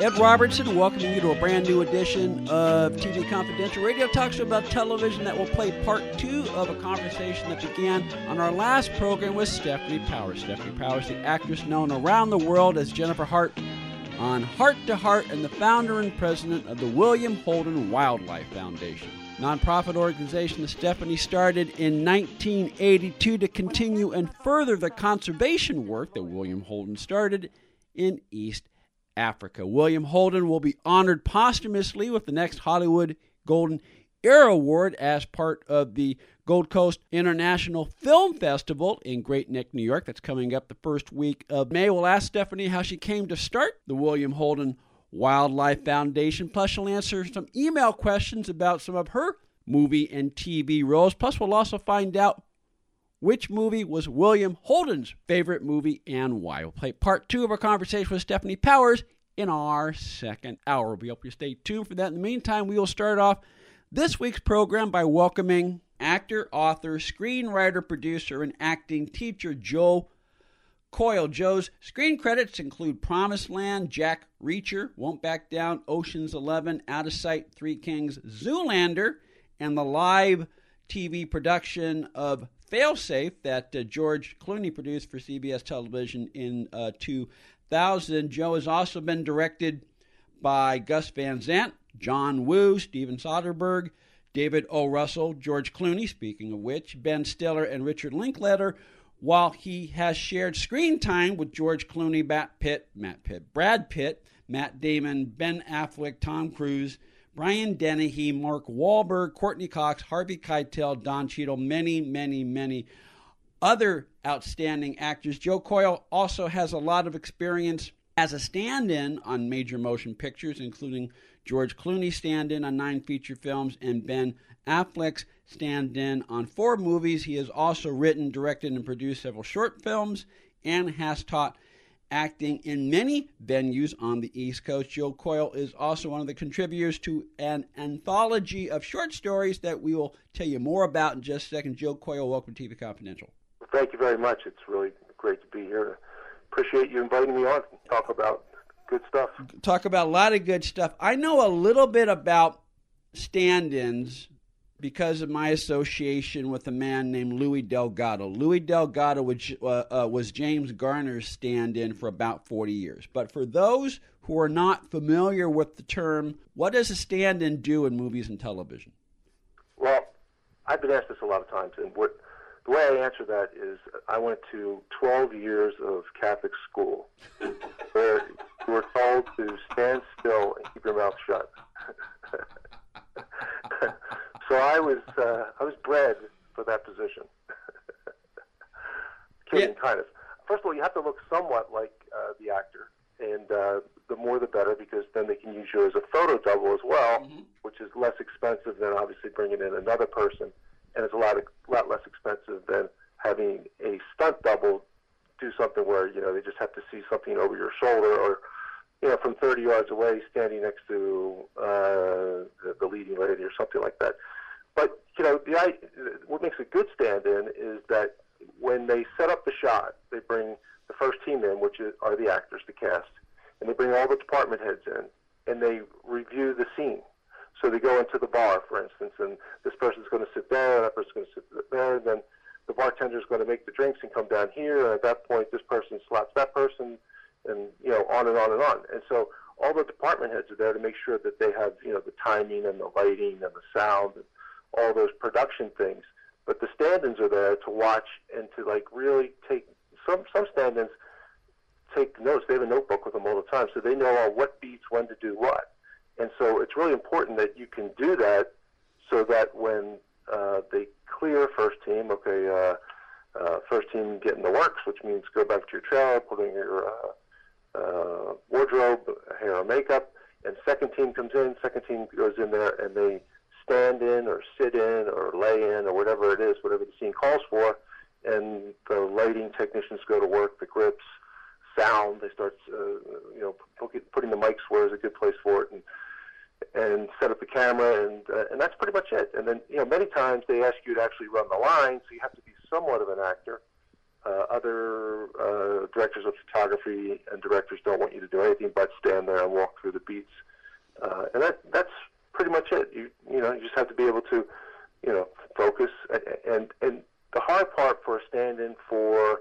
Ed Robertson welcoming you to a brand new edition of TV Confidential Radio talk show about television that will play part two of a conversation that began on our last program with Stefanie Powers. Stefanie Powers, the actress known around the world as Jennifer Hart on Hart to Hart and the founder and president of the William Holden Wildlife Foundation. Nonprofit organization that Stefanie started in 1982 to continue and further the conservation work that William Holden started in East Africa. William Holden will be honored posthumously with the next Hollywood Golden Era Award as part of the Gold Coast International Film Festival in Great Neck, New York. That's coming up the first week of May. We'll ask Stefanie how she came to start the William Holden Wildlife Foundation. Plus, she'll answer some email questions about some of her movie and TV roles. Plus, we'll also find out which movie was William Holden's favorite movie and why? We'll play part two of our conversation with Stefanie Powers in our second hour. We hope you stay tuned for that. In the meantime, we will start off this week's program by welcoming actor, author, screenwriter, producer, and acting teacher Joe Coyle. Joe's screen credits include Promised Land, Jack Reacher, Won't Back Down, Ocean's Eleven, Out of Sight, Three Kings, Zoolander, and the live TV production of Failsafe that uh, George Clooney produced for CBS television in uh, 2000. Joe has also been directed by Gus Van Sant, John Woo, Steven Soderbergh, David O. Russell, George Clooney, speaking of which, Ben Stiller, and Richard Linklater, while he has shared screen time with George Clooney, Matt Pitt, Matt Pitt, Brad Pitt, Matt Damon, Ben Affleck, Tom Cruise, Brian Dennehy, Mark Wahlberg, Courteney Cox, Harvey Keitel, Don Cheadle, many, many, many other outstanding actors. Joe Coyle also has a lot of experience as a stand in on major motion pictures, including George Clooney stand in on nine feature films and Ben Affleck's stand in on four movies. He has also written, directed, and produced several short films and has taught acting in many venues on the East Coast. Joe Coyle is also one of the contributors to an anthology of short stories that we will tell you more about in just a second. Joe Coyle, welcome to TV Confidential. Thank you very much. It's really great to be here. Appreciate you inviting me on to talk about good stuff. Talk about a lot of good stuff. I know a little bit about stand ins because of my association with a man named Luis Delgado. Luis Delgado which, uh, uh, was James Garner's stand in for about 40 years. But for those who are not familiar with the term, what does a stand in do in movies and television? Well, I've been asked this a lot of times, and what the way I answer that is I went to 12 years of Catholic school where you were told to stand still and keep your mouth shut. So I was uh, I was bred for that position. Kidding, yeah. kind of. First of all, you have to look somewhat like uh, the actor, and uh, the more the better, because then they can use you as a photo double as well, mm-hmm. which is less expensive than obviously bringing in another person, and it's a lot of, lot less expensive than having a stunt double do something where you know they just have to see something over your shoulder or you know, from 30 yards away, standing next to uh, the, the leading lady or something like that. But you know, the what makes a good stand-in is that when they set up the shot, they bring the first team in, which is, are the actors, the cast, and they bring all the department heads in, and they review the scene. So they go into the bar, for instance, and this person's going to sit there, and that person's going to sit there, and then the bartender's going to make the drinks and come down here, and at that point, this person slaps that person, and you know, on and on and on. And so all the department heads are there to make sure that they have, you know, the timing and the lighting and the sound and all those production things. But the stand-ins are there to watch and to like really take some some stand-ins take notes. They have a notebook with them all the time, so they know uh, what beats when to do what. And so it's really important that you can do that so that when uh, they clear first team, okay, uh, uh, first team get in the works, which means go back to your trailer, put in your uh, uh, wardrobe, hair or makeup, and second team comes in, second team goes in there, and they stand in or sit in or lay in or whatever it is, whatever the scene calls for, and the lighting technicians go to work, the grips, sound, they start, uh, you know, putting the mics where is a good place for it, and and set up the camera, and uh, and that's pretty much it. And then you know, many times they ask you to actually run the line, so you have to be somewhat of an actor. Uh, other uh, directors of photography and directors don't want you to do anything but stand there and walk through the beats, uh, and that that's pretty much it. You you know you just have to be able to, you know, focus. And and the hard part for a stand-in for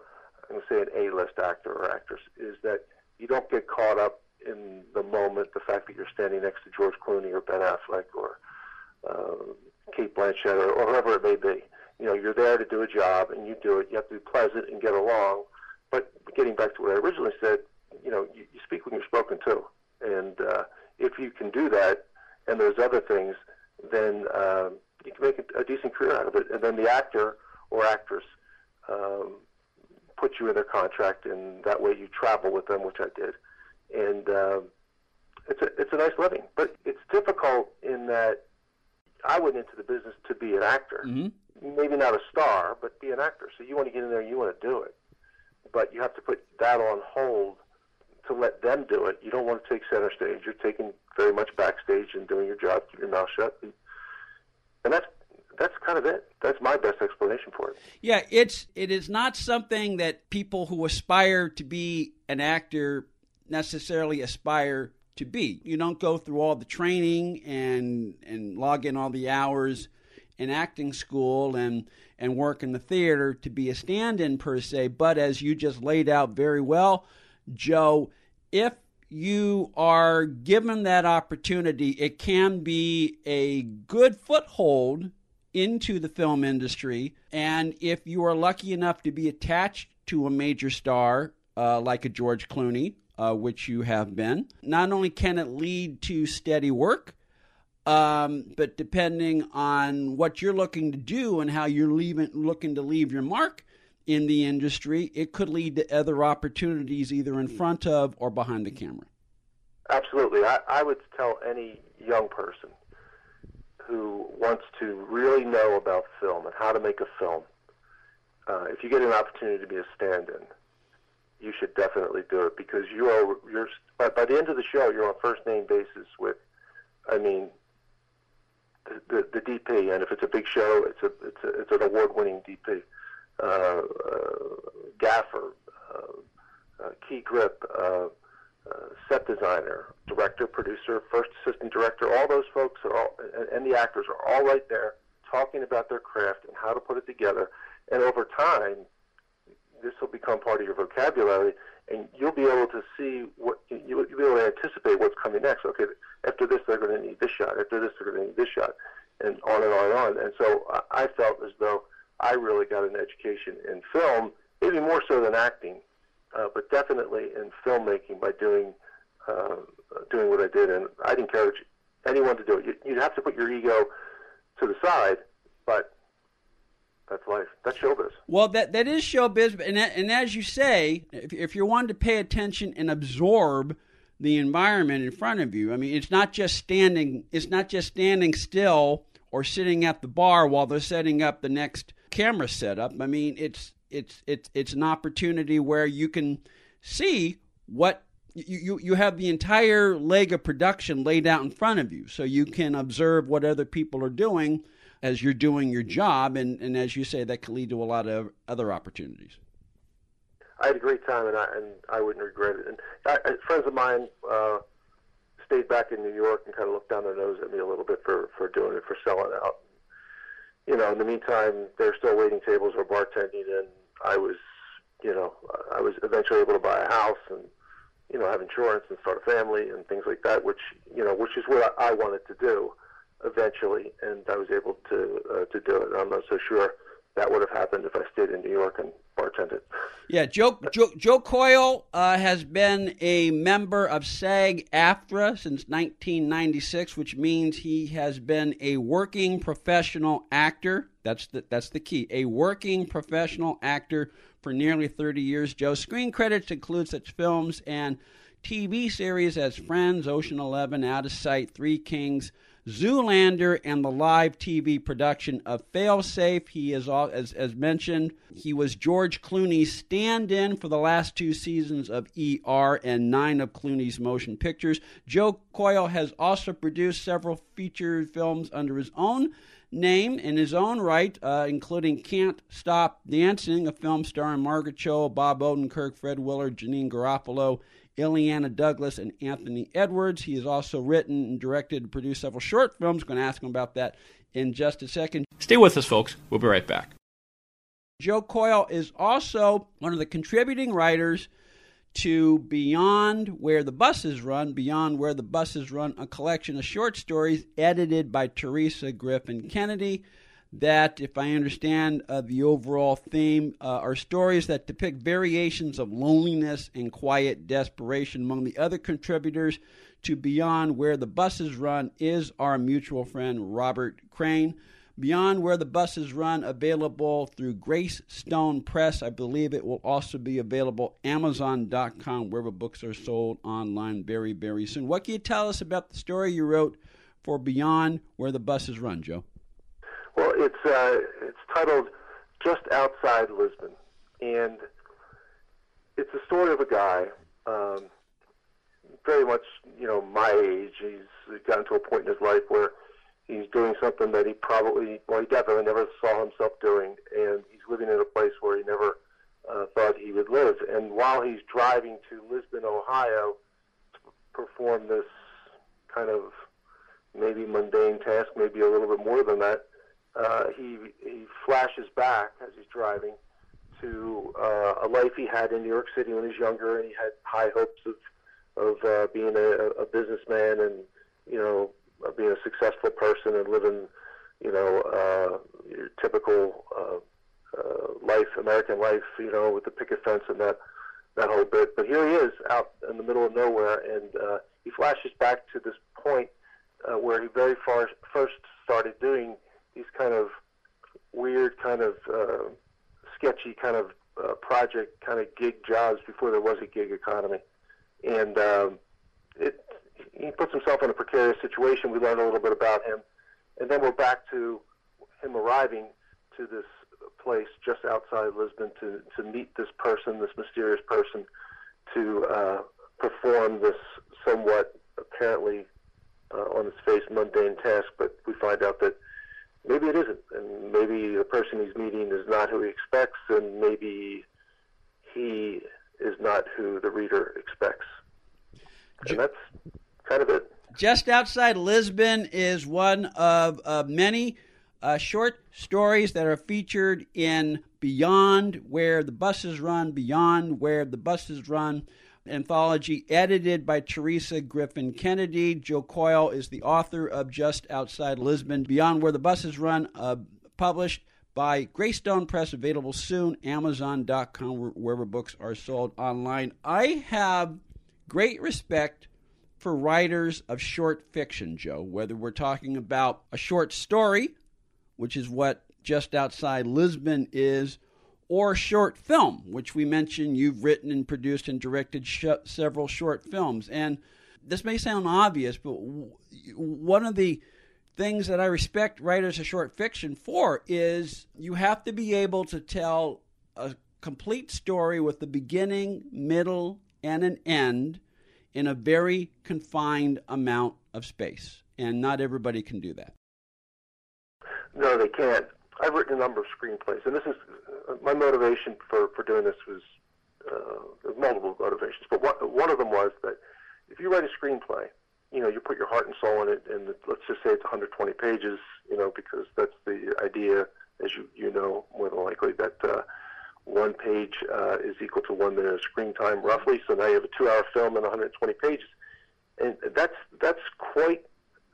I'm going to say an A-list actor or actress is that you don't get caught up in the moment, the fact that you're standing next to George Clooney or Ben Affleck or uh, Cate Blanchett or, or whoever it may be. You know, you're there to do a job and you do it. You have to be pleasant and get along. But getting back to what I originally said, you know, you, you speak when you're spoken to, and uh, if you can do that, and those other things, then uh, you can make a, a decent career out of it. And then the actor or actress um, put you in their contract, and that way you travel with them, which I did. And uh, it's a it's a nice living, but it's difficult in that I went into the business to be an actor. Mm-hmm maybe not a star, but be an actor. So you want to get in there, you want to do it, but you have to put that on hold to let them do it. You don't want to take center stage. You're taking very much backstage and doing your job. Keep your mouth shut, and, that's that's kind of it. That's my best explanation for it. Yeah, it's it is not something that people who aspire to be an actor necessarily aspire to be. You don't go through all the training and and log in all the hours in acting school and and work in the theater to be a stand-in per se but as you just laid out very well joe if you are given that opportunity it can be a good foothold into the film industry. And if you are lucky enough to be attached to a major star uh, like a george clooney uh, which you have been not only can it lead to steady work um, but depending on what you're looking to do and how you're leaving, looking to leave your mark in the industry, it could lead to other opportunities either in front of or behind the camera. Absolutely. I, I would tell any young person who wants to really know about film and how to make a film, uh, if you get an opportunity to be a stand-in, you should definitely do it because you are you're by, by the end of the show you're on first name basis with, I mean, the, the DP, and if it's a big show, it's a it's a, it's an award-winning DP. Uh, uh, gaffer, uh, uh, key grip, set designer, director, producer, first assistant director. All those folks are all, and, and the actors are all right there talking about their craft and how to put it together. And over time, this will become part of your vocabulary, and you'll be able to see what you'll be able to anticipate what's coming next. Okay, after this, they're going to need this shot. After this, they're going to need this shot, and on and on and on. And so I felt as though I really got an education in film, maybe more so than acting, uh, but definitely in filmmaking by doing uh, doing what I did. And I'd encourage anyone to do it. You, you'd have to put your ego to the side, but that's life. That's showbiz. Well, that that is showbiz, and and as you say, if, if you're wanting to pay attention and absorb the environment in front of you. I mean, it's not just standing. It's not just standing still or sitting at the bar while they're setting up the next camera setup. I mean, it's it's it's it's an opportunity where you can see what you, you, you have the entire leg of production laid out in front of you, so you can observe what other people are doing as you're doing your job, and, and as you say, that can lead to a lot of other opportunities. I had a great time, and I and I wouldn't regret it. And I, friends of mine uh, stayed back in New York and kind of looked down their nose at me a little bit for for doing it, for selling out. You know, in the meantime, they're still waiting tables or bartending, and I was, you know, I was eventually able to buy a house and you know have insurance and start a family and things like that, which you know, which is what I wanted to do eventually, and I was able to uh, to do it. I'm not so sure that would have happened if I stayed in New York and bartended. Yeah, Joe Joe, Joe Coyle uh, has been a member of SAG-AFTRA since 1996, which means he has been a working professional actor. That's the that's the key. A working professional actor for nearly 30 years. Joe's screen credits include such films and TV series as Friends, Ocean Eleven, Out of Sight, Three Kings. Zoolander and the live TV production of Failsafe. He is, as, as mentioned, he was George Clooney's stand in for the last two seasons of ER and nine of Clooney's motion pictures. Joe Coyle has also produced several feature films under his own name in his own right, uh, including Can't Stop Dancing, a film starring Margaret Cho, Bob Odenkirk, Fred Willard, Janeane Garofalo, Illeana Douglas, and Anthony Edwards. He has also written and directed and produced several short films. Going to ask him about that in just a second. Stay with us, folks. We'll be right back. Joe Coyle is also one of the contributing writers to Beyond Where the Buses Run, Beyond Where the Buses Run, a collection of short stories edited by Teresa Griffin Kennedy. That, if I understand uh, the overall theme, uh, are stories that depict variations of loneliness and quiet desperation. Among the other contributors to Beyond Where the Buses Run is our mutual friend Robert Crane. Beyond Where the Buses Run, available through Grace Stone Press. I believe it will also be available Amazon.com, wherever books are sold online very, very soon. What can you tell us about the story you wrote for Beyond Where the Buses Run, Joe? It's uh, it's titled Just Outside Lisbon, and it's the story of a guy, um, very much you know my age. He's gotten to a point in his life where he's doing something that he probably, well, he definitely never saw himself doing, and he's living in a place where he never uh, thought he would live. And while he's driving to Lisbon, Ohio, to perform this kind of maybe mundane task, maybe a little bit more than that, uh, he he flashes back as he's driving to uh, a life he had in New York City when he was younger, and he had high hopes of of uh, being a, a businessman and you know being a successful person and living, you know, uh, your typical uh, uh, life, American life, you know, with the picket fence and that that whole bit. But here he is out in the middle of nowhere, and uh, he flashes back to this point uh, where he very far first started doing these kind of weird, kind of uh, sketchy, kind of uh, project, kind of gig jobs before there was a gig economy, and um, it he puts himself in a precarious situation. We learn a little bit about him, and then we're back to him arriving to this place just outside Lisbon to to meet this person, this mysterious person, to uh, perform this somewhat apparently uh, on its face mundane task. But we find out that maybe it isn't, and maybe the person he's meeting is not who he expects, and maybe he is not who the reader expects. And that's kind of it. Just outside Lisbon is one of uh, many uh, short stories that are featured in Beyond Where the Buses Run, Beyond Where the Buses Run anthology edited by Teresa Griffin Kennedy. Joe Coyle is the author of Just Outside Lisbon, Beyond Where the Buses Run, uh, published by Greystone Press, available soon, Amazon.com, wherever books are sold online. I have great respect for writers of short fiction, Joe, whether we're talking about a short story, which is what Just Outside Lisbon is, or short film, which we mentioned you've written and produced and directed sh- several short films. And this may sound obvious, but w- one of the things that I respect writers of short fiction for is you have to be able to tell a complete story with a beginning, middle, and an end in a very confined amount of space. And not everybody can do that. No, they can't. I've written a number of screenplays, and this is uh, my motivation for, for doing this was uh, multiple motivations, but one, one of them was that if you write a screenplay, you know, you put your heart and soul in it, and let's just say it's 120 pages, you know, because that's the idea, as you you know more than likely that uh, one page uh, is equal to one minute of screen time, roughly. So now you have a two-hour film and 120 pages, and that's that's quite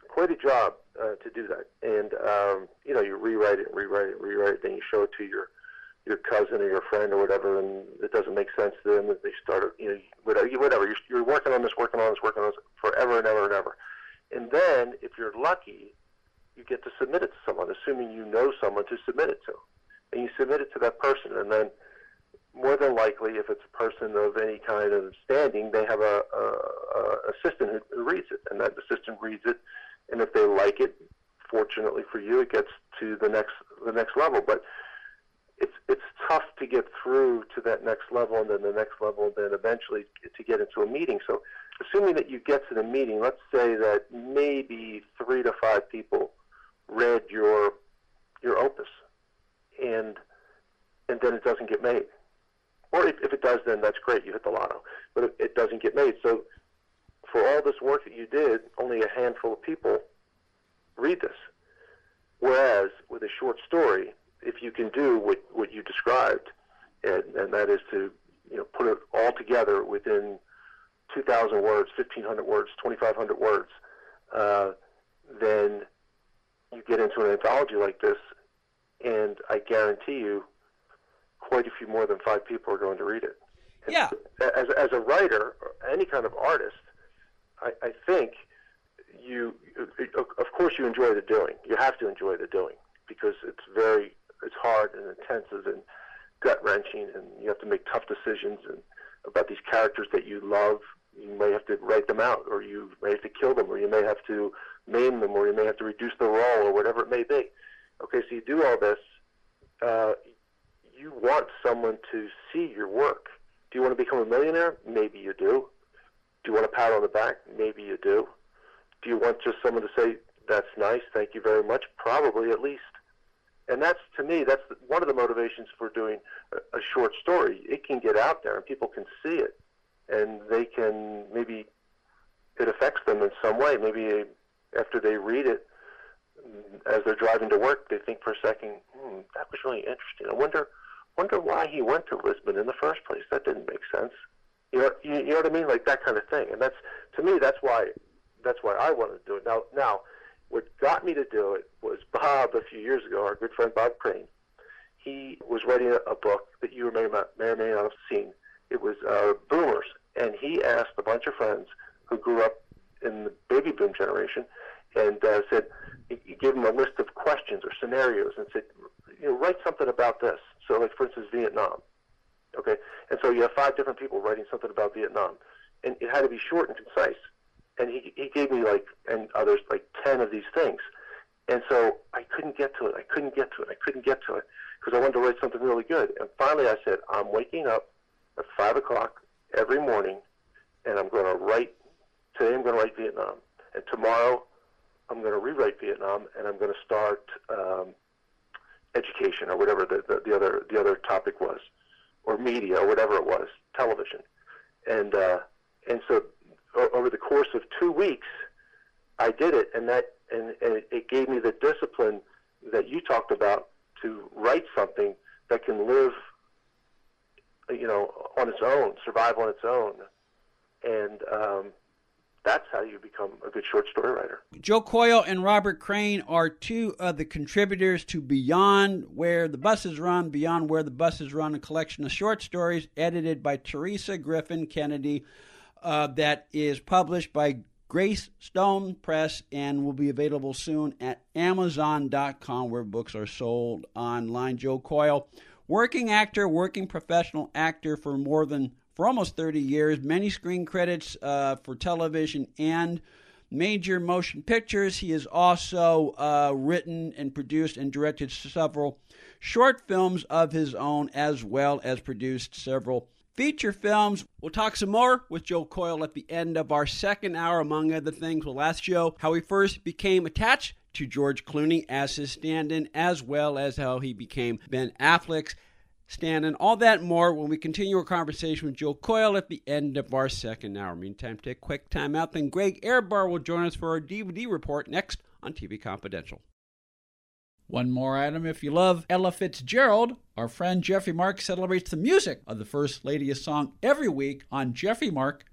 quite a job uh, to do that. And um, you know, you rewrite it, and rewrite it, rewrite it, then you show to your your cousin or your friend or whatever, and it doesn't make sense to them. That they start, you know, whatever, whatever. You're, you're working on this, working on this, working on this forever and ever and ever. And then, if you're lucky, you get to submit it to someone, assuming you know someone to submit it to, and you submit it to that person, and then more than likely, if it's a person of any kind of standing, they have a, a, a assistant who reads it, and that assistant reads it, and if they like it, fortunately for you, it gets to the next the next level. But it's it's tough to get through to that next level, and then the next level, and then eventually to get into a meeting. So, assuming that you get to the meeting, let's say that maybe three to five people read your your opus, and and then it doesn't get made. Or if, if it does, then that's great. You hit the lotto. But it, it doesn't get made. So for all this work that you did, only a handful of people read this. Whereas with a short story, if you can do what, what you described, and, and that is to you know put it all together within 2,000 words, 1,500 words, 2,500 words, uh, then you get into an anthology like this, and I guarantee you, quite a few more than five people are going to read it. And yeah. As as a writer, any kind of artist, I, I think you, of course, you enjoy the doing. You have to enjoy the doing because it's very, it's hard and intensive and gut wrenching, and you have to make tough decisions and about these characters that you love. You may have to write them out, or you may have to kill them, or you may have to maim them, or you may have to reduce the role, or whatever it may be. Okay, so you do all this. Uh, you want someone to see your work. Do you want to become a millionaire? Maybe you do. Do you want a pat on the back? Maybe you do. Do you want just someone to say, that's nice, thank you very much? Probably at least. And that's, to me, that's one of the motivations for doing a, short story. It can get out there and people can see it. And they can, maybe it affects them in some way. Maybe after they read it, as they're driving to work, they think for a second, hmm, that was really interesting. I wonder, wonder why he went to Lisbon in the first place. That didn't make sense. You know, you, you know what I mean? Like that kind of thing. And that's to me, that's why, that's why I wanted to do it. Now, now, what got me to do it was Bob a few years ago, our good friend Bob Crane. He was writing a, a book that you may, may or may not have seen. It was uh, Boomers, and he asked a bunch of friends who grew up in the baby boom generation, and uh, said, he gave them a list of questions or scenarios, and said, you know, write something about this. So, like for instance, Vietnam. Okay, and so you have five different people writing something about Vietnam, and it had to be short and concise. And he he gave me like and others like ten of these things, and so I couldn't get to it. I couldn't get to it. I couldn't get to it because I wanted to write something really good. And finally, I said, I'm waking up at five o'clock every morning, and I'm going to write. Today, I'm going to write Vietnam, and tomorrow, I'm going to rewrite Vietnam, and I'm going to start um, education or whatever the, the, the other the other topic was or media or whatever it was, television. And uh, and so over the course of two weeks, I did it, and that and, and it gave me the discipline that you talked about to write something that can live, you know, on its own, survive on its own, and um, that's how you become a good short story writer. Joe Coyle and Robert Crane are two of the contributors to Beyond Where the Buses Run, Beyond Where the Buses Run, a collection of short stories edited by Teresa Griffin Kennedy uh, that is published by Grace Stone Press and will be available soon at Amazon.com where books are sold online. Joe Coyle, working actor, working professional actor for more than for almost 30 years, many screen credits uh, for television and major motion pictures. He has also uh, written and produced and directed several short films of his own, as well as produced several feature films. We'll talk some more with Joe Coyle at the end of our second hour, among other things. We'll ask Joe how he first became attached to George Clooney as his stand in, as well as how he became Ben Affleck's stand in. all that more when we continue our conversation with Joe Coyle at the end of our second hour. Meantime, take a quick time out. Then Greg Ehrbar will join us for our DVD report next on TV Confidential. One more item. If you love Ella Fitzgerald, our friend Jeffrey Mark celebrates the music of the First Lady's song every week on Jeffrey Mark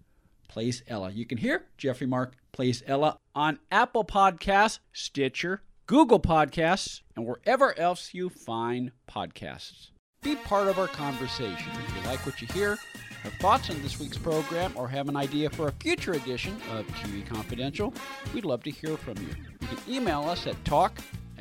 Plays Ella. You can hear Jeffrey Mark Plays Ella on Apple Podcasts, Stitcher, Google Podcasts, and wherever else you find podcasts. Be part of our conversation. If you like what you hear, have thoughts on this week's program, or have an idea for a future edition of TV Confidential, we'd love to hear from you. You can email us at talk